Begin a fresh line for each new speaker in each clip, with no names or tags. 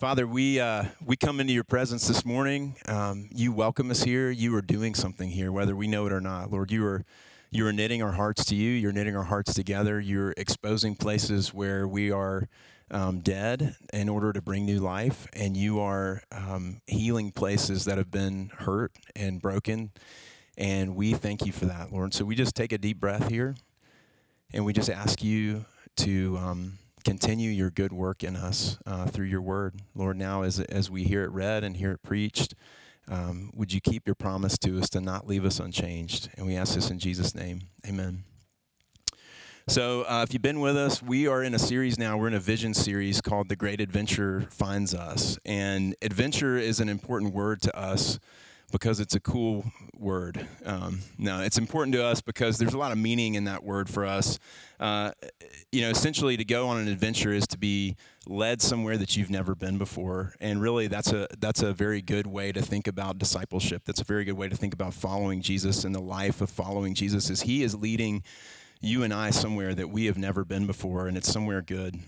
Father, we, uh, we come into your presence this morning. Um, you welcome us here. You are doing something here, whether we know it or not. Lord, you are, you are knitting our hearts to you. You're knitting our hearts together. You're exposing places where we are um, dead in order to bring new life. And you are um, healing places that have been hurt and broken. And we thank you for that, Lord. So we just take a deep breath here and we just ask you to um, continue your good work in us uh, through your word. Lord, now as, as we hear it read and hear it preached, um, would you keep your promise to us to not leave us unchanged? And we ask this in Jesus' name. Amen. So, uh, if you've been with us, we are in a series now. We're in a vision series called The Great Adventure Finds Us. And adventure is an important word to us because it's a cool word. Um, no, it's important to us because there's a lot of meaning in that word for us. Uh, you know, essentially, to go on an adventure is to be led somewhere that you've never been before, and really, that's a that's a very good way to think about discipleship. That's a very good way to think about following Jesus and the life of following Jesus. Is He is leading you and I somewhere that we have never been before, and it's somewhere good,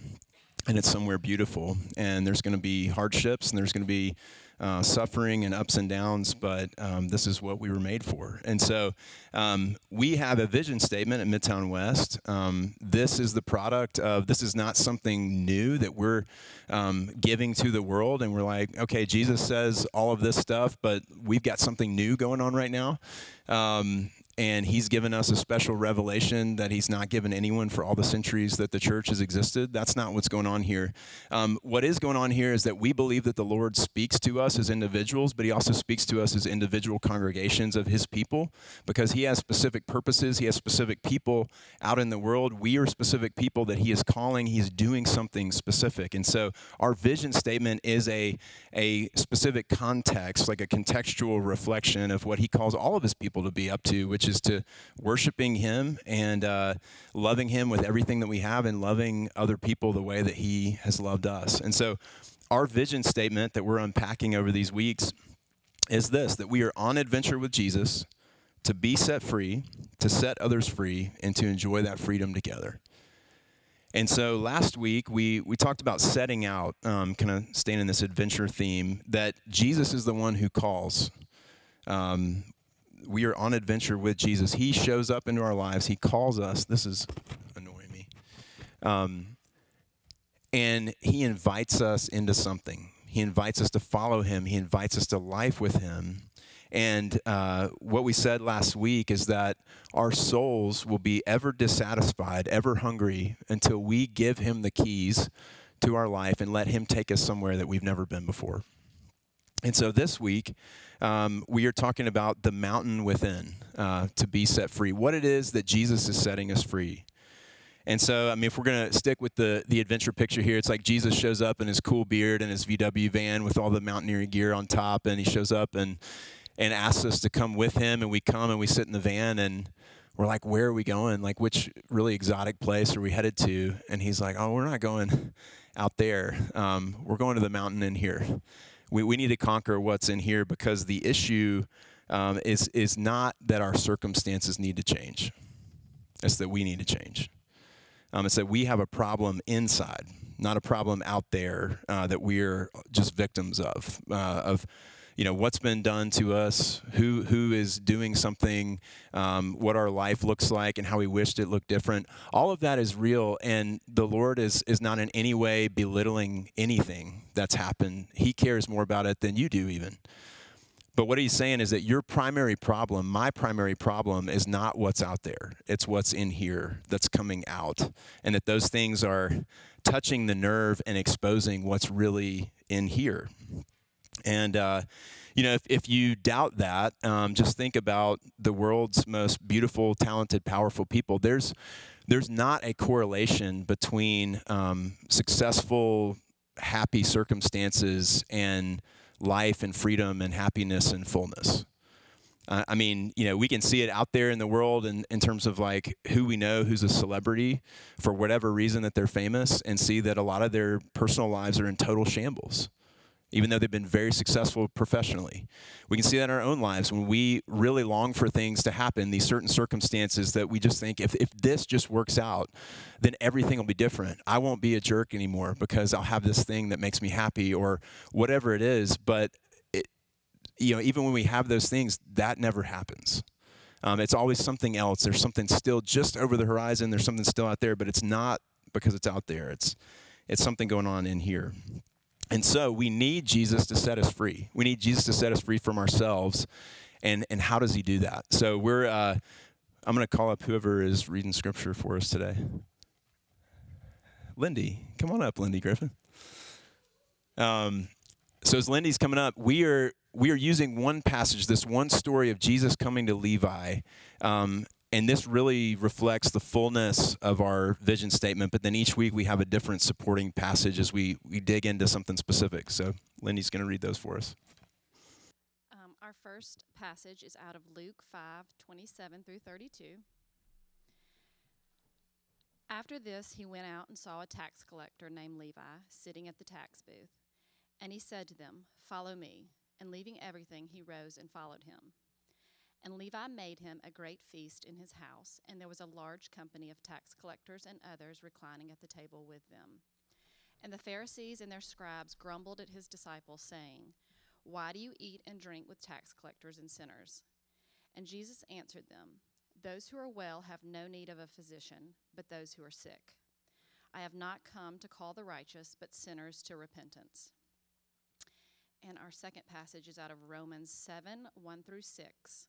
and it's somewhere beautiful, and there's going to be hardships, and there's going to be uh, suffering and ups and downs, but um, this is what we were made for. And so um, we have a vision statement at Midtown West. Um, this is the product of, this is not something new that we're um, giving to the world. And we're like, okay, Jesus says all of this stuff, but we've got something new going on right now. And he's given us a special revelation that he's not given anyone for all the centuries that the church has existed. That's not what's going on here. Um, what is going on here is that we believe that the Lord speaks to us as individuals, but he also speaks to us as individual congregations of his people because he has specific purposes. He has specific people out in the world. We are specific people that he is calling. He's doing something specific. And so our vision statement is a, a specific context, like a contextual reflection of what he calls all of his people to be up to, which which is to worshiping Him and uh, loving Him with everything that we have and loving other people the way that He has loved us. And so, our vision statement that we're unpacking over these weeks is this that we are on adventure with Jesus to be set free, to set others free, and to enjoy that freedom together. And so last week we we talked about setting out, um, kind of staying in this adventure theme. That Jesus is the one who calls. Um, we are on adventure with Jesus. He shows up into our lives. He calls us. This is annoying me. Um, and he invites us into something. He invites us to follow him. He invites us to life with him. And uh, what we said last week is that our souls will be ever dissatisfied, ever hungry until we give him the keys to our life and let him take us somewhere that we've never been before. And so this week, um, we are talking about the mountain within uh, to be set free, what it is that Jesus is setting us free. And so, I mean, if we're going to stick with the, the adventure picture here, it's like Jesus shows up in his cool beard and his VW van with all the mountaineering gear on top, and he shows up and, and asks us to come with him, and we come and we sit in the van, and we're like, where are we going? Like, which really exotic place are we headed to? And he's like, oh, we're not going out there. Um, we're going to the mountain in here we, we need to conquer what's in here because the issue um, is, is not that our circumstances need to change, it's that we need to change. Um, it's that we have a problem inside, not a problem out there uh, that we're just victims of. Uh, of you know what's been done to us, who who is doing something, um, what our life looks like, and how we wished it looked different. All of that is real, and the Lord is is not in any way belittling anything that's happened. He cares more about it than you do, even. But what he's saying is that your primary problem, my primary problem, is not what's out there. It's what's in here that's coming out. And that those things are touching the nerve and exposing what's really in here. And, uh, you know, if, if you doubt that, um, just think about the world's most beautiful, talented, powerful people. There's, there's not a correlation between um, successful, happy circumstances and life and freedom and happiness and fullness. I mean, you know, we can see it out there in the world in, in terms of like who we know who's a celebrity for whatever reason that they're famous and see that a lot of their personal lives are in total shambles even though they've been very successful professionally. We can see that in our own lives when we really long for things to happen, these certain circumstances that we just think if, if this just works out, then everything will be different. I won't be a jerk anymore because I'll have this thing that makes me happy or whatever it is. But, it, you know, even when we have those things, that never happens. Um, it's always something else. There's something still just over the horizon. There's something still out there, but it's not because it's out there. It's it's something going on in here. And so we need Jesus to set us free. We need Jesus to set us free from ourselves. And and how does he do that? So we're uh, I'm going to call up whoever is reading scripture for us today. Lindy, come on up, Lindy Griffin. Um, so as Lindy's coming up, we are we are using one passage, this one story of Jesus coming to Levi. Um, and this really reflects the fullness of our vision statement. But then each week we have a different supporting passage as we, we dig into something specific. So Lindy's going to read those for us.
Um, our first passage is out of Luke 5 27 through 32. After this, he went out and saw a tax collector named Levi sitting at the tax booth. And he said to them, Follow me. And leaving everything, he rose and followed him. And Levi made him a great feast in his house, and there was a large company of tax collectors and others reclining at the table with them. And the Pharisees and their scribes grumbled at his disciples, saying, Why do you eat and drink with tax collectors and sinners? And Jesus answered them, Those who are well have no need of a physician, but those who are sick. I have not come to call the righteous, but sinners to repentance. And our second passage is out of Romans 7 1 through 6.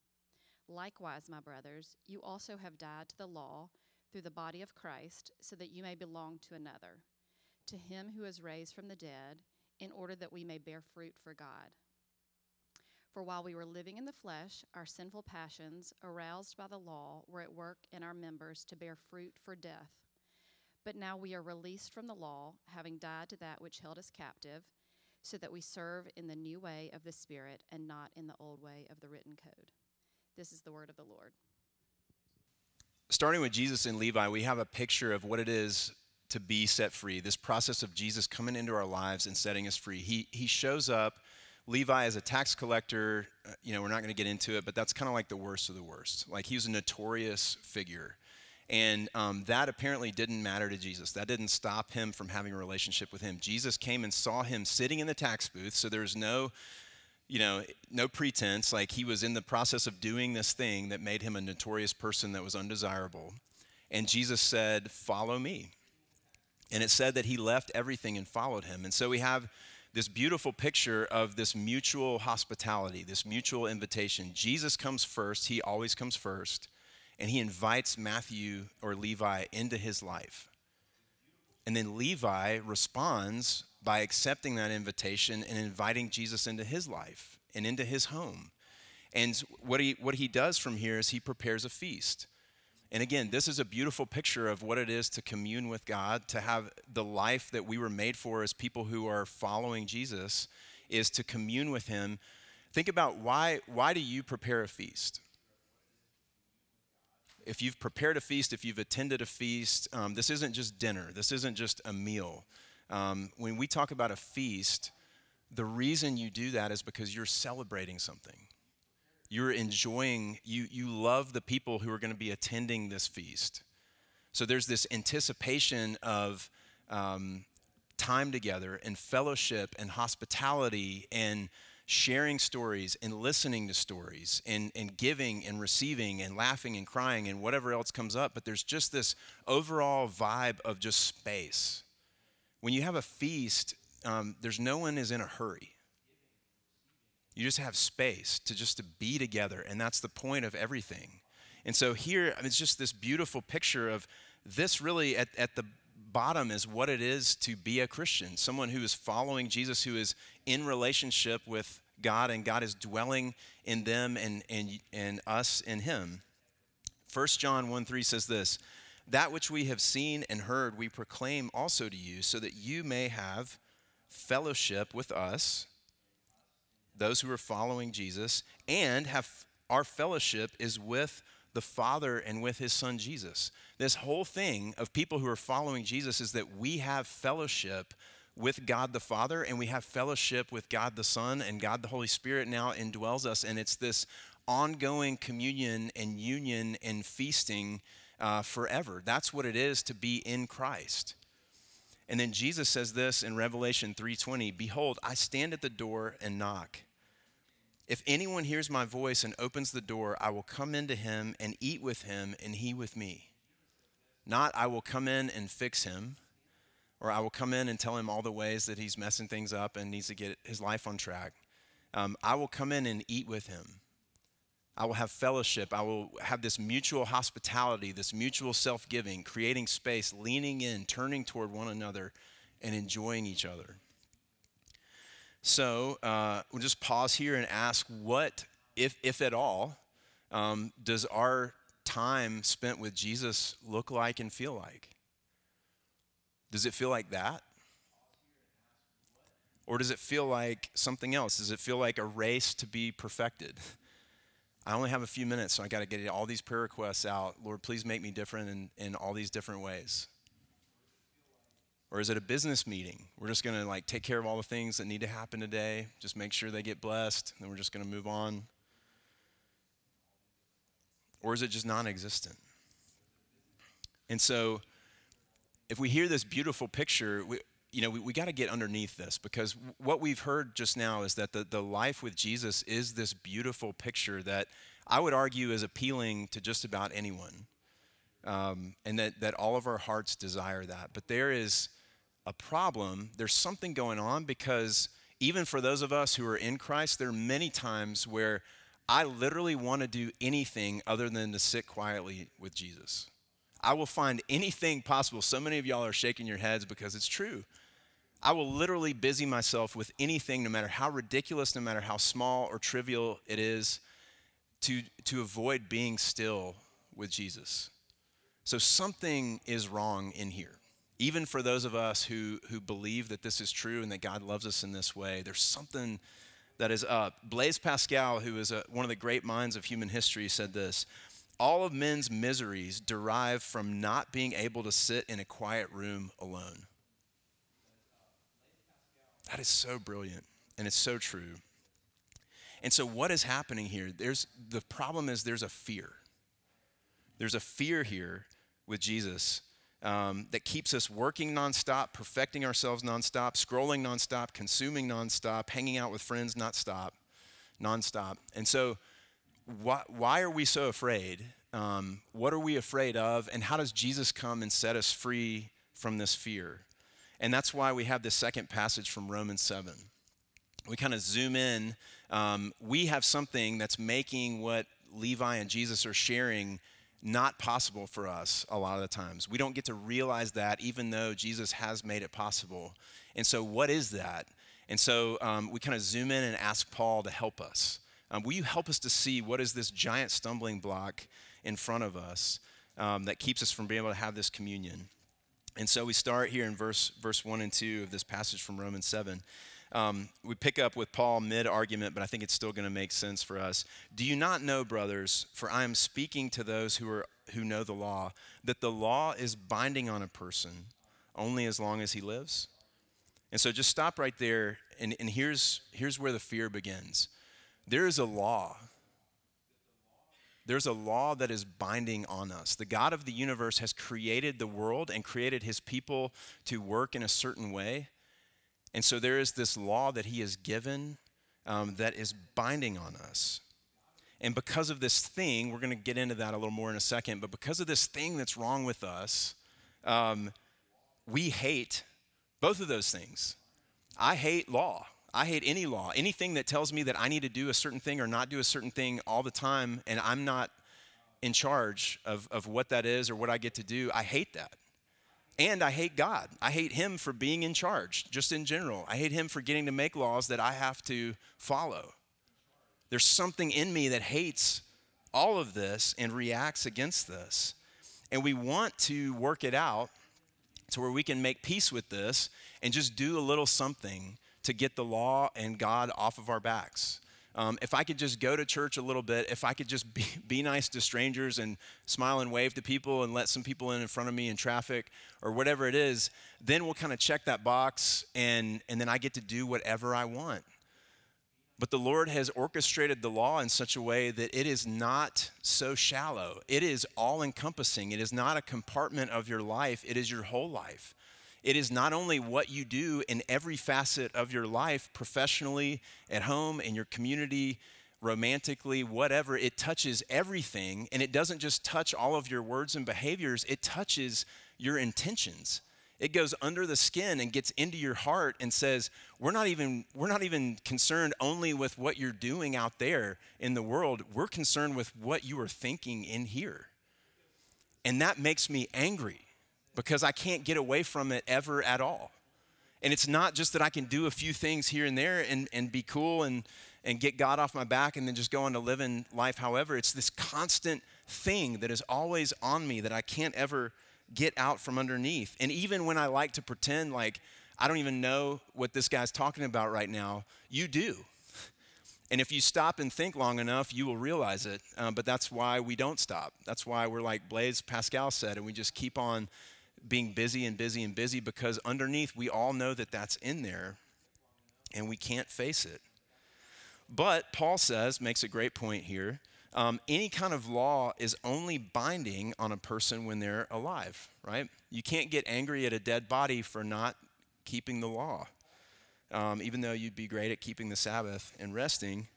Likewise, my brothers, you also have died to the law through the body of Christ, so that you may belong to another, to him who is raised from the dead, in order that we may bear fruit for God. For while we were living in the flesh, our sinful passions, aroused by the law, were at work in our members to bear fruit for death. But now we are released from the law, having died to that which held us captive so that we serve in the new way of the Spirit and not in the old way of the written code. This is the word of the Lord.
Starting with Jesus and Levi, we have a picture of what it is to be set free. This process of Jesus coming into our lives and setting us free. He, he shows up. Levi is a tax collector. Uh, you know, we're not going to get into it, but that's kind of like the worst of the worst. Like he was a notorious figure. And um, that apparently didn't matter to Jesus. That didn't stop him from having a relationship with him. Jesus came and saw him sitting in the tax booth, so there's no, you know, no pretense. Like he was in the process of doing this thing that made him a notorious person that was undesirable. And Jesus said, Follow me. And it said that he left everything and followed him. And so we have this beautiful picture of this mutual hospitality, this mutual invitation. Jesus comes first, he always comes first and he invites Matthew or Levi into his life. And then Levi responds by accepting that invitation and inviting Jesus into his life and into his home. And what he, what he does from here is he prepares a feast. And again, this is a beautiful picture of what it is to commune with God, to have the life that we were made for as people who are following Jesus, is to commune with him. Think about why, why do you prepare a feast? if you've prepared a feast, if you've attended a feast, um, this isn't just dinner, this isn't just a meal. Um, when we talk about a feast, the reason you do that is because you're celebrating something. You're enjoying, you, you love the people who are going to be attending this feast. So there's this anticipation of um, time together and fellowship and hospitality and sharing stories and listening to stories and, and giving and receiving and laughing and crying and whatever else comes up. But there's just this overall vibe of just space. When you have a feast, um, there's no one is in a hurry. You just have space to just to be together, and that's the point of everything. And so here, I mean, it's just this beautiful picture of this really at, at the bottom is what it is to be a Christian, someone who is following Jesus, who is in relationship with God and God is dwelling in them and, and, and us in Him. 1 John 1 3 says this That which we have seen and heard, we proclaim also to you, so that you may have fellowship with us, those who are following Jesus, and have our fellowship is with the Father and with his Son Jesus. This whole thing of people who are following Jesus is that we have fellowship with God the Father and we have fellowship with God the Son, and God the Holy Spirit now indwells us. And it's this ongoing communion and union and feasting uh, forever. That's what it is to be in Christ. And then Jesus says this in Revelation 3:20, "Behold, I stand at the door and knock. If anyone hears my voice and opens the door, I will come into him and eat with him and he with me. Not I will come in and fix him, or I will come in and tell him all the ways that he's messing things up and needs to get his life on track. Um, I will come in and eat with him. I will have fellowship. I will have this mutual hospitality, this mutual self giving, creating space, leaning in, turning toward one another, and enjoying each other. So uh, we'll just pause here and ask what, if, if at all, um, does our time spent with Jesus look like and feel like? Does it feel like that? Or does it feel like something else? Does it feel like a race to be perfected? I only have a few minutes, so I got to get all these prayer requests out. Lord, please make me different in, in all these different ways. Or is it a business meeting? We're just going to like take care of all the things that need to happen today, just make sure they get blessed, and then we're just going to move on. Or is it just non-existent? And so if we hear this beautiful picture, we, you know, we, we got to get underneath this because what we've heard just now is that the, the life with Jesus is this beautiful picture that I would argue is appealing to just about anyone. Um, and that, that all of our hearts desire that. But there is a problem. There's something going on because even for those of us who are in Christ, there are many times where I literally want to do anything other than to sit quietly with Jesus. I will find anything possible. So many of y'all are shaking your heads because it's true. I will literally busy myself with anything, no matter how ridiculous, no matter how small or trivial it is, to, to avoid being still with Jesus. So something is wrong in here. Even for those of us who, who believe that this is true and that God loves us in this way, there's something that is up. Blaise Pascal, who is a, one of the great minds of human history, said this All of men's miseries derive from not being able to sit in a quiet room alone. That is so brilliant and it's so true. And so what is happening here? There's the problem is there's a fear. There's a fear here with Jesus um, that keeps us working nonstop, perfecting ourselves nonstop, scrolling nonstop, consuming nonstop, hanging out with friends not stop, nonstop. And so, why, why are we so afraid? Um, what are we afraid of? And how does Jesus come and set us free from this fear? And that's why we have this second passage from Romans 7. We kind of zoom in. Um, we have something that's making what Levi and Jesus are sharing not possible for us a lot of the times. We don't get to realize that even though Jesus has made it possible. And so, what is that? And so, um, we kind of zoom in and ask Paul to help us. Um, will you help us to see what is this giant stumbling block in front of us um, that keeps us from being able to have this communion? And so we start here in verse, verse 1 and 2 of this passage from Romans 7. Um, we pick up with Paul mid argument, but I think it's still going to make sense for us. Do you not know, brothers, for I am speaking to those who, are, who know the law, that the law is binding on a person only as long as he lives? And so just stop right there, and, and here's, here's where the fear begins. There is a law there's a law that is binding on us. The God of the universe has created the world and created his people to work in a certain way. And so there is this law that he has given um, that is binding on us. And because of this thing, we're going to get into that a little more in a second, but because of this thing that's wrong with us, um, we hate both of those things. I hate law. I hate any law, anything that tells me that I need to do a certain thing or not do a certain thing all the time, and I'm not in charge of, of what that is or what I get to do. I hate that. And I hate God. I hate Him for being in charge, just in general. I hate Him for getting to make laws that I have to follow. There's something in me that hates all of this and reacts against this. And we want to work it out to where we can make peace with this and just do a little something to get the law and God off of our backs. Um, if I could just go to church a little bit, if I could just be, be nice to strangers and smile and wave to people and let some people in in front of me in traffic or whatever it is, then we'll kind of check that box and, and then I get to do whatever I want. But the Lord has orchestrated the law in such a way that it is not so shallow. It is all encompassing. It is not a compartment of your life, it is your whole life. It is not only what you do in every facet of your life, professionally, at home, in your community, romantically, whatever, it touches everything. And it doesn't just touch all of your words and behaviors, it touches your intentions. It goes under the skin and gets into your heart and says, we're not even we're not even concerned only with what you're doing out there in the world. We're concerned with what you are thinking in here. And that makes me angry because I can't get away from it ever at all. And it's not just that I can do a few things here and there and, and be cool and, and get God off my back and then just go on to living life however. It's this constant thing that is always on me that I can't ever get out from underneath. And even when I like to pretend like I don't even know what this guy's talking about right now, you do. And if you stop and think long enough, you will realize it. Uh, but that's why we don't stop. That's why we're like Blaise Pascal said, and we just keep on being busy and busy and busy because underneath we all know that that's in there and we can't face it. But Paul says, makes a great point here um, any kind of law is only binding on a person when they're alive, right? You can't get angry at a dead body for not keeping the law, um, even though you'd be great at keeping the Sabbath and resting.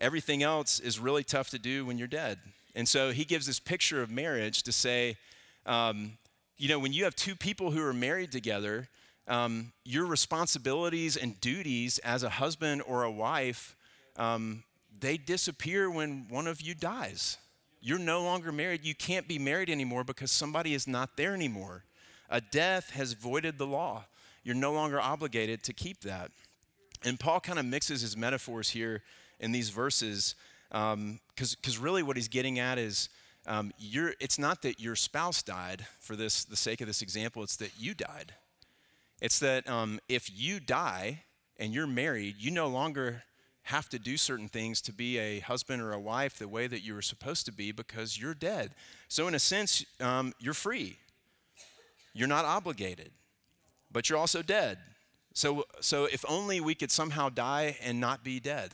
Everything else is really tough to do when you're dead. And so he gives this picture of marriage to say, um, you know, when you have two people who are married together, um, your responsibilities and duties as a husband or a wife um, they disappear when one of you dies. You're no longer married. You can't be married anymore because somebody is not there anymore. A death has voided the law. You're no longer obligated to keep that. And Paul kind of mixes his metaphors here in these verses because um, really what he's getting at is um, it's not that your spouse died for this the sake of this example it's that you died it's that um, if you die and you're married you no longer have to do certain things to be a husband or a wife the way that you were supposed to be because you're dead. So, in a sense, um, you're free. You're not obligated, but you're also dead. So, so, if only we could somehow die and not be dead,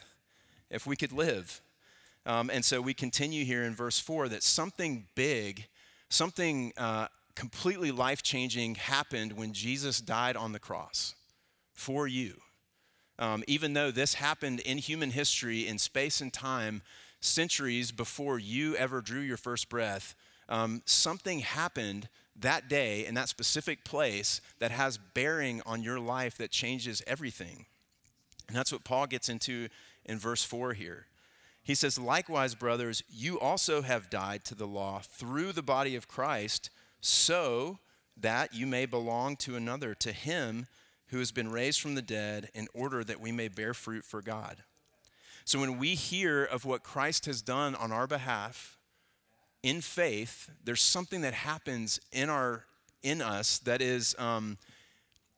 if we could live. Um, and so we continue here in verse 4 that something big, something uh, completely life changing happened when Jesus died on the cross for you. Um, even though this happened in human history, in space and time, centuries before you ever drew your first breath, um, something happened that day in that specific place that has bearing on your life that changes everything. And that's what Paul gets into in verse 4 here. He says, Likewise, brothers, you also have died to the law through the body of Christ, so that you may belong to another, to him who has been raised from the dead in order that we may bear fruit for God. So when we hear of what Christ has done on our behalf in faith, there's something that happens in our in us that is um,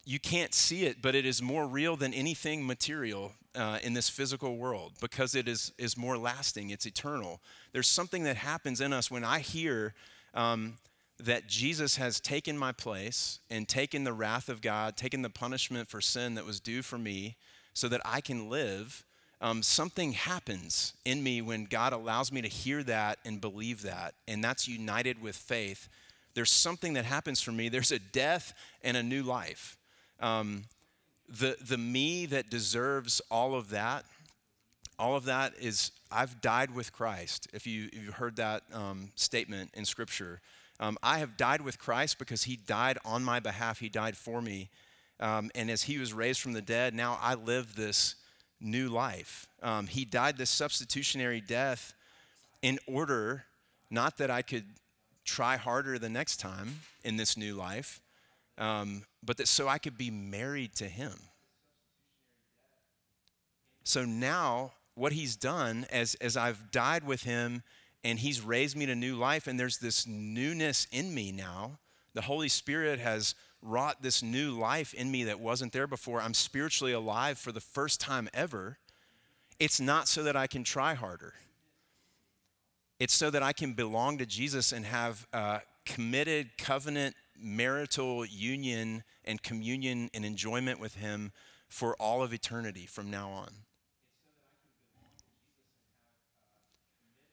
you can't see it, but it is more real than anything material uh, in this physical world because it is is more lasting. It's eternal. There's something that happens in us when I hear. Um, that Jesus has taken my place and taken the wrath of God, taken the punishment for sin that was due for me so that I can live, um, something happens in me when God allows me to hear that and believe that. And that's united with faith. There's something that happens for me. There's a death and a new life. Um, the, the me that deserves all of that, all of that is I've died with Christ. If, you, if you've heard that um, statement in Scripture, um, I have died with Christ because he died on my behalf, he died for me. Um, and as he was raised from the dead, now I live this new life. Um, he died this substitutionary death in order, not that I could try harder the next time in this new life, um, but that so I could be married to him. So now, what he's done as, as I've died with him and he's raised me to new life, and there's this newness in me now. The Holy Spirit has wrought this new life in me that wasn't there before. I'm spiritually alive for the first time ever. It's not so that I can try harder. It's so that I can belong to Jesus and have a committed covenant marital union and communion and enjoyment with Him for all of eternity from now on.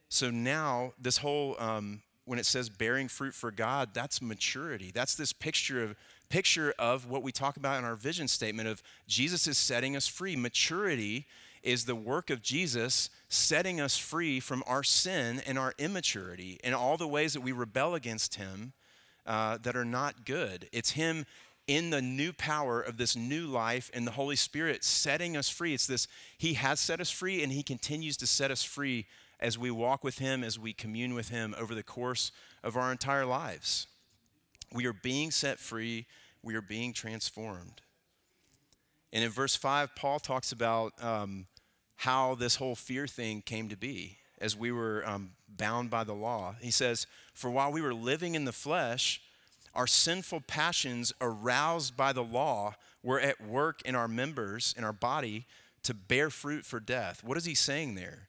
So now, this whole, um, when it says bearing fruit for God, that's maturity. That's this picture of, picture of what we talk about in our vision statement of Jesus is setting us free. Maturity is the work of Jesus setting us free from our sin and our immaturity and all the ways that we rebel against Him uh, that are not good. It's Him in the new power of this new life and the Holy Spirit setting us free. It's this, He has set us free and He continues to set us free as we walk with Him, as we commune with Him over the course of our entire lives. We are being set free, we are being transformed. And in verse 5, Paul talks about um, how this whole fear thing came to be as we were um, bound by the law. He says, For while we were living in the flesh, our sinful passions aroused by the law were at work in our members, in our body, to bear fruit for death. What is he saying there?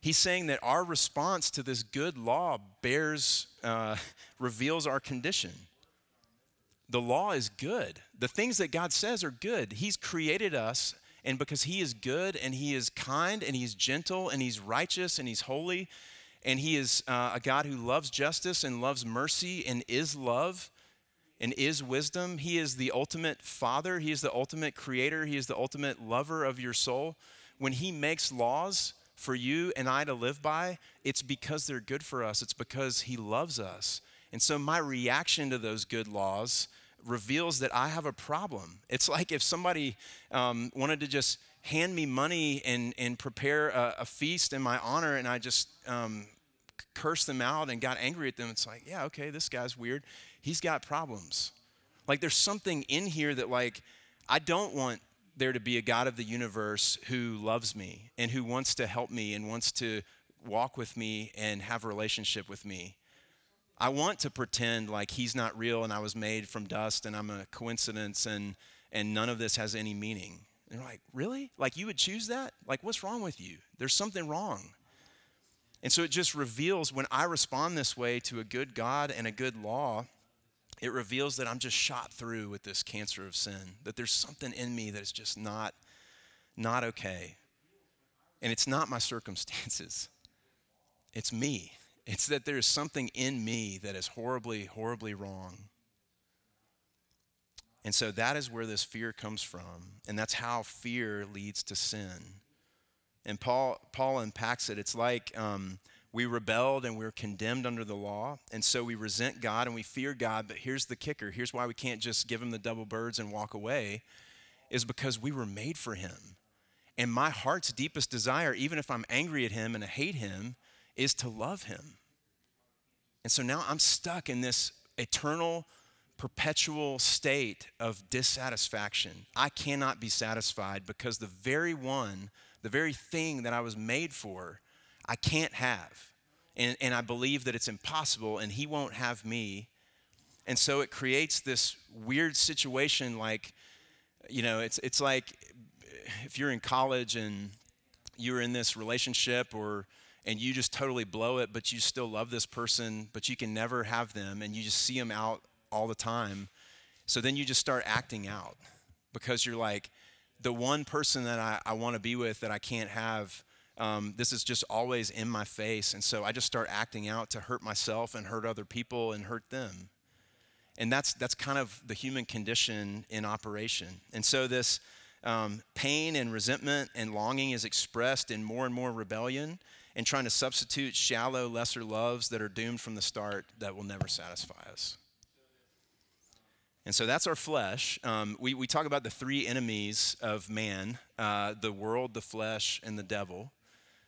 He's saying that our response to this good law bears, uh, reveals our condition. The law is good. The things that God says are good. He's created us, and because He is good and He is kind and He's gentle and He's righteous and He's holy, and He is uh, a God who loves justice and loves mercy and is love and is wisdom. He is the ultimate Father, He is the ultimate creator, He is the ultimate lover of your soul. When He makes laws, for you and I to live by, it's because they're good for us. It's because He loves us. And so my reaction to those good laws reveals that I have a problem. It's like if somebody um, wanted to just hand me money and, and prepare a, a feast in my honor, and I just um, cursed them out and got angry at them. It's like, yeah, okay, this guy's weird. He's got problems. Like there's something in here that, like, I don't want there to be a God of the universe who loves me and who wants to help me and wants to walk with me and have a relationship with me. I want to pretend like he's not real and I was made from dust and I'm a coincidence and and none of this has any meaning. And you're like, really? Like you would choose that? Like what's wrong with you? There's something wrong. And so it just reveals when I respond this way to a good God and a good law, it reveals that I'm just shot through with this cancer of sin, that there's something in me that is just not, not okay. And it's not my circumstances, it's me. It's that there's something in me that is horribly, horribly wrong. And so that is where this fear comes from. And that's how fear leads to sin. And Paul, Paul unpacks it. It's like um, we rebelled and we are condemned under the law. And so we resent God and we fear God. But here's the kicker here's why we can't just give him the double birds and walk away, is because we were made for him. And my heart's deepest desire, even if I'm angry at him and I hate him, is to love him. And so now I'm stuck in this eternal, perpetual state of dissatisfaction. I cannot be satisfied because the very one, the very thing that I was made for, I can't have. And, and I believe that it's impossible and he won't have me. And so it creates this weird situation like, you know, it's, it's like if you're in college and you're in this relationship or and you just totally blow it, but you still love this person, but you can never have them and you just see them out all the time. So then you just start acting out because you're like, the one person that I, I want to be with that I can't have um, this is just always in my face. And so I just start acting out to hurt myself and hurt other people and hurt them. And that's, that's kind of the human condition in operation. And so this um, pain and resentment and longing is expressed in more and more rebellion and trying to substitute shallow, lesser loves that are doomed from the start that will never satisfy us. And so that's our flesh. Um, we, we talk about the three enemies of man uh, the world, the flesh, and the devil.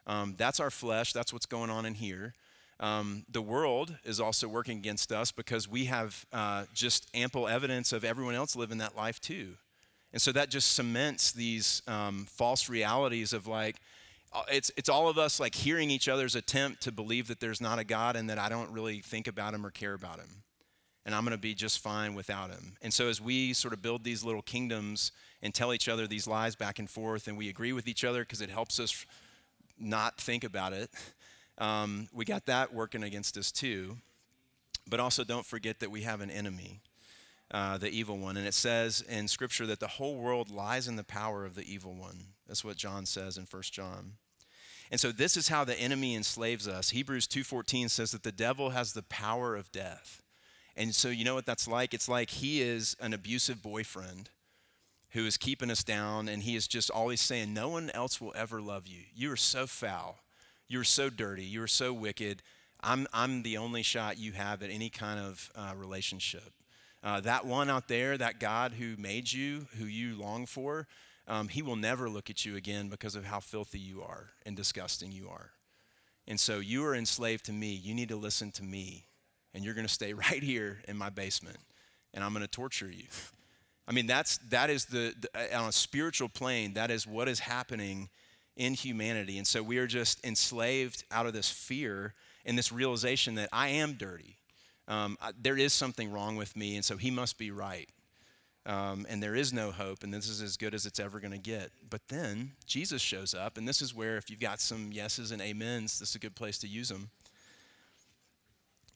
Um, that's our flesh. That's what's going on in here. Um, the world is also working against us because we have uh, just ample evidence of everyone else living that life too. And so that just cements these um, false realities of like, it's, it's all of us like hearing each other's attempt to believe that there's not a God and that I don't really think about him or care about him. And I'm going to be just fine without him. And so as we sort of build these little kingdoms and tell each other these lies back and forth, and we agree with each other because it helps us not think about it, um, we got that working against us too. But also don't forget that we have an enemy. Uh, the evil one. And it says in Scripture that the whole world lies in the power of the evil one. That's what John says in 1 John. And so this is how the enemy enslaves us. Hebrews 2:14 says that the devil has the power of death. And so you know what that's like? It's like he is an abusive boyfriend who is keeping us down and he is just always saying no one else will ever love you. You are so foul. You're so dirty. You're so wicked. I'm, I'm the only shot you have at any kind of uh, relationship. Uh, that one out there, that God who made you, who you long for, um, he will never look at you again because of how filthy you are and disgusting you are. And so you are enslaved to me. You need to listen to me. And you're going to stay right here in my basement. And I'm going to torture you. I mean, that's, that is the, the, on a spiritual plane, that is what is happening in humanity. And so we are just enslaved out of this fear and this realization that I am dirty. Um, I, there is something wrong with me, and so he must be right. Um, and there is no hope, and this is as good as it's ever going to get. But then Jesus shows up, and this is where, if you've got some yeses and amens, this is a good place to use them.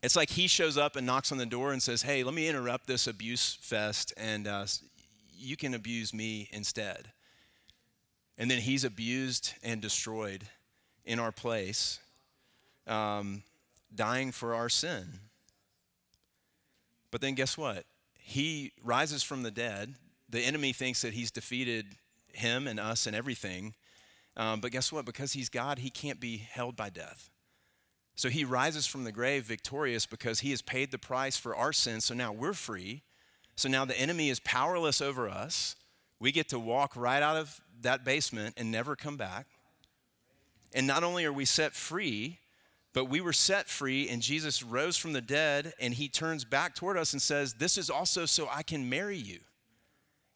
It's like he shows up and knocks on the door and says, Hey, let me interrupt this abuse fest, and uh, you can abuse me instead. And then he's abused and destroyed in our place, um, dying for our sin. But then guess what? He rises from the dead. The enemy thinks that he's defeated him and us and everything. Um, but guess what? Because he's God, he can't be held by death. So he rises from the grave victorious because he has paid the price for our sins. So now we're free. So now the enemy is powerless over us. We get to walk right out of that basement and never come back. And not only are we set free, but we were set free, and Jesus rose from the dead, and he turns back toward us and says, This is also so I can marry you.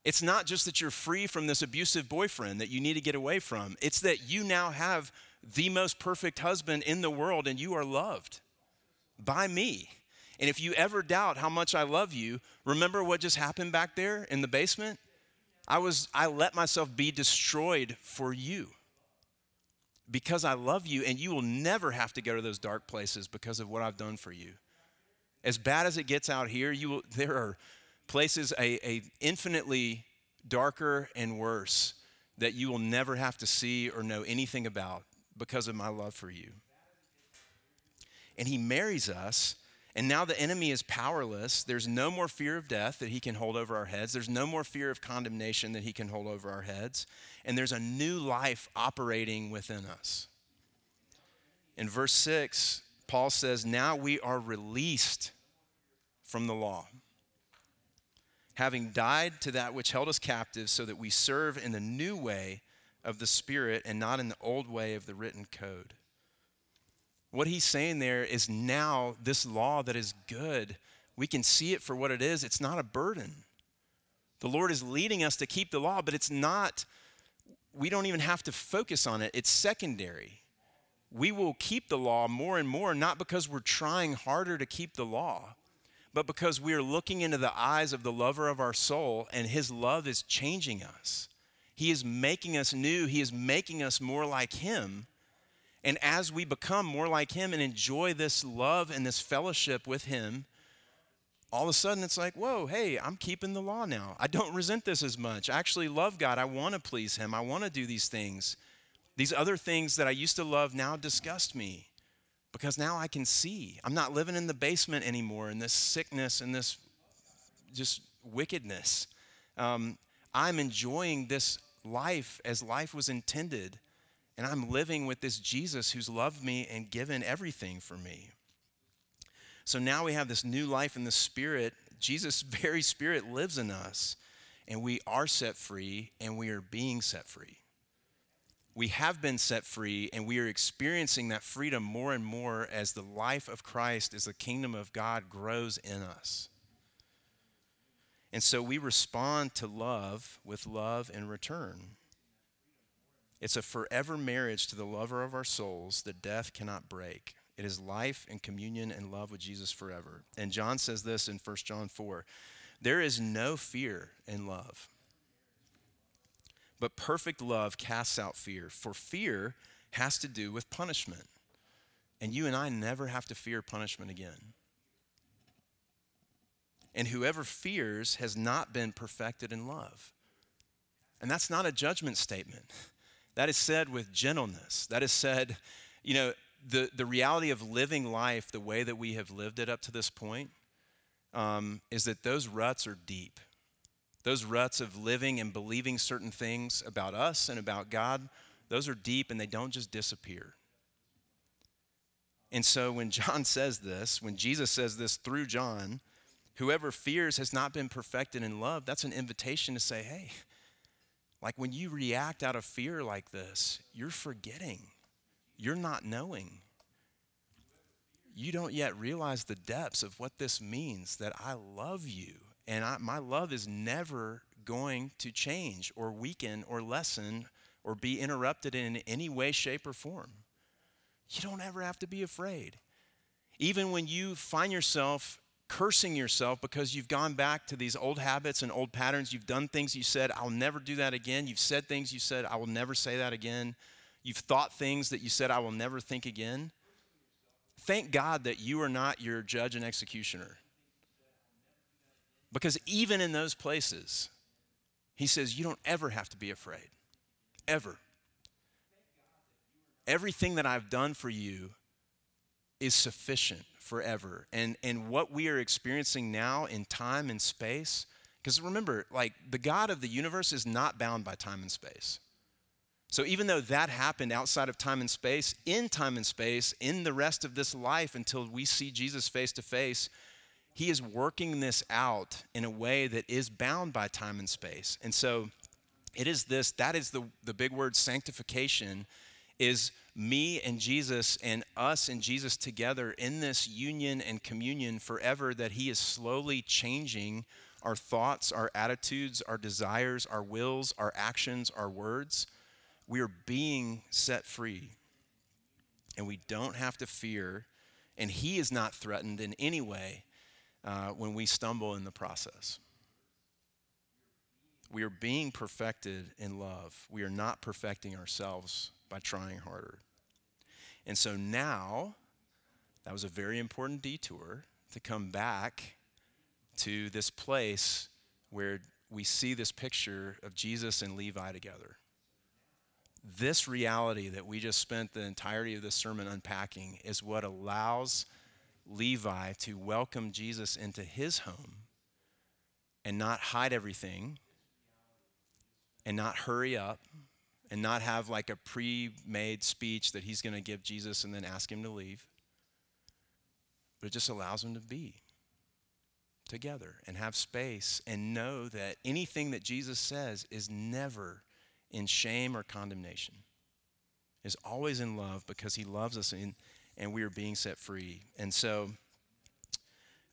It's not just that you're free from this abusive boyfriend that you need to get away from, it's that you now have the most perfect husband in the world, and you are loved by me. And if you ever doubt how much I love you, remember what just happened back there in the basement? I was I let myself be destroyed for you. Because I love you and you will never have to go to those dark places because of what I've done for you. As bad as it gets out here, you will, there are places a, a infinitely darker and worse that you will never have to see or know anything about because of my love for you. And he marries us and now the enemy is powerless. There's no more fear of death that he can hold over our heads. There's no more fear of condemnation that he can hold over our heads. And there's a new life operating within us. In verse 6, Paul says, Now we are released from the law, having died to that which held us captive, so that we serve in the new way of the Spirit and not in the old way of the written code. What he's saying there is now this law that is good, we can see it for what it is. It's not a burden. The Lord is leading us to keep the law, but it's not, we don't even have to focus on it. It's secondary. We will keep the law more and more, not because we're trying harder to keep the law, but because we are looking into the eyes of the lover of our soul, and his love is changing us. He is making us new, he is making us more like him. And as we become more like Him and enjoy this love and this fellowship with Him, all of a sudden it's like, whoa, hey, I'm keeping the law now. I don't resent this as much. I actually love God. I want to please Him. I want to do these things. These other things that I used to love now disgust me because now I can see. I'm not living in the basement anymore in this sickness and this just wickedness. Um, I'm enjoying this life as life was intended. And I'm living with this Jesus who's loved me and given everything for me. So now we have this new life in the Spirit. Jesus' very Spirit lives in us, and we are set free and we are being set free. we have been set free, and we are experiencing that freedom more and more as the life of Christ, as the kingdom of God grows in us. And so we respond to love with love in return. It's a forever marriage to the lover of our souls that death cannot break. It is life and communion and love with Jesus forever. And John says this in 1 John 4 there is no fear in love. But perfect love casts out fear, for fear has to do with punishment. And you and I never have to fear punishment again. And whoever fears has not been perfected in love. And that's not a judgment statement. That is said with gentleness. That is said, you know, the, the reality of living life the way that we have lived it up to this point um, is that those ruts are deep. Those ruts of living and believing certain things about us and about God, those are deep and they don't just disappear. And so when John says this, when Jesus says this through John, whoever fears has not been perfected in love, that's an invitation to say, hey, like when you react out of fear like this, you're forgetting, you're not knowing. You don't yet realize the depths of what this means that I love you and I, my love is never going to change or weaken or lessen or be interrupted in any way, shape, or form. You don't ever have to be afraid. Even when you find yourself cursing yourself because you've gone back to these old habits and old patterns, you've done things you said, I'll never do that again. You've said things you said, I will never say that again. You've thought things that you said, I will never think again. Thank God that you are not your judge and executioner. Because even in those places, he says, you don't ever have to be afraid. Ever. Everything that I've done for you is sufficient forever. And, and what we are experiencing now in time and space, because remember, like the God of the universe is not bound by time and space. So even though that happened outside of time and space, in time and space, in the rest of this life until we see Jesus face to face, he is working this out in a way that is bound by time and space. And so it is this, that is the, the big word sanctification, is me and Jesus and us and Jesus together in this union and communion forever that he is slowly changing our thoughts, our attitudes, our desires, our wills, our actions, our words. We are being set free. And we don't have to fear, and he is not threatened in any way uh, when we stumble in the process. We are being perfected in love. We are not perfecting ourselves by trying harder. And so now, that was a very important detour to come back to this place where we see this picture of Jesus and Levi together. This reality that we just spent the entirety of this sermon unpacking is what allows Levi to welcome Jesus into his home and not hide everything and not hurry up and not have like a pre made speech that he's going to give Jesus and then ask him to leave. But it just allows them to be together and have space and know that anything that Jesus says is never in shame or condemnation, is always in love because he loves us in and we are being set free. And so,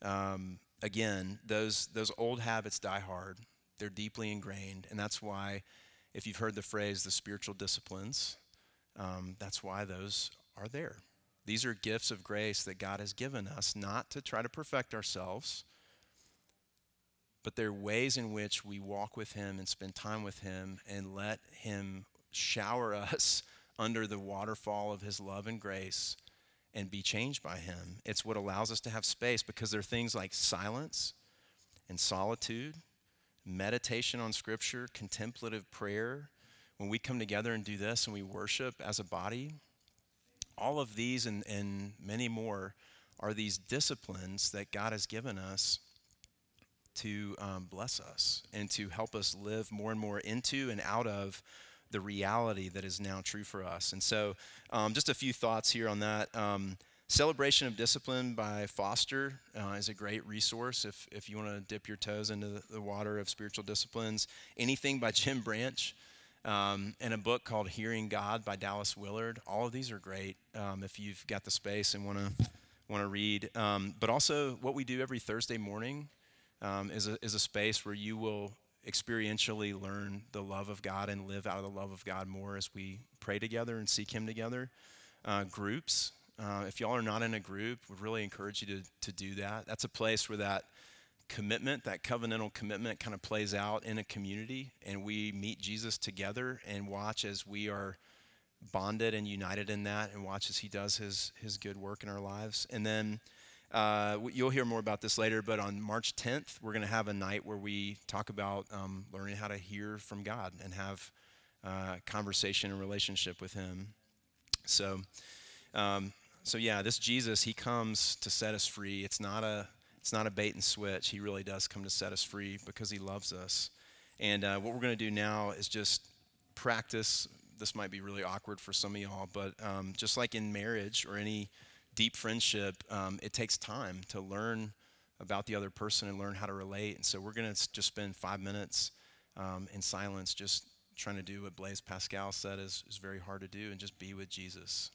um, again, those, those old habits die hard, they're deeply ingrained. And that's why, if you've heard the phrase the spiritual disciplines, um, that's why those are there. These are gifts of grace that God has given us, not to try to perfect ourselves, but they're ways in which we walk with Him and spend time with Him and let Him shower us under the waterfall of His love and grace and be changed by Him. It's what allows us to have space because there are things like silence and solitude, meditation on Scripture, contemplative prayer. When we come together and do this and we worship as a body, all of these and, and many more are these disciplines that God has given us to um, bless us and to help us live more and more into and out of the reality that is now true for us. And so, um, just a few thoughts here on that. Um, Celebration of Discipline by Foster uh, is a great resource if, if you want to dip your toes into the, the, water of spiritual disciplines. Anything by Jim Branch um, and a book called Hearing God by Dallas Willard. All of these are great um, if you've got the space and want to want to read. Um, but also, what we do every Thursday morning um, is, a, is a space where you will experientially learn the love of God and live out of the love of God more as we pray together and seek Him together. Uh, groups, uh, if y'all are not in a group, would really encourage you to, to do that. That's a place where that commitment, that covenantal commitment, kind of plays out in a community, and we meet Jesus together and watch as we are bonded and united in that, and watch as He does His His good work in our lives. And then uh, you'll hear more about this later, but on March 10th, we're going to have a night where we talk about um, learning how to hear from God and have uh, conversation and relationship with Him. So, um, so yeah, this Jesus, He comes to set us free. It's not a it's not a bait and switch. He really does come to set us free because He loves us. And uh, what we're going to do now is just practice. This might be really awkward for some of y'all, but um, just like in marriage or any deep friendship, um, it takes time to learn about the other person and learn how to relate. And so we're going to just spend five minutes um, in silence, just trying to do what Blaise Pascal said is, is very hard to do and just be with Jesus.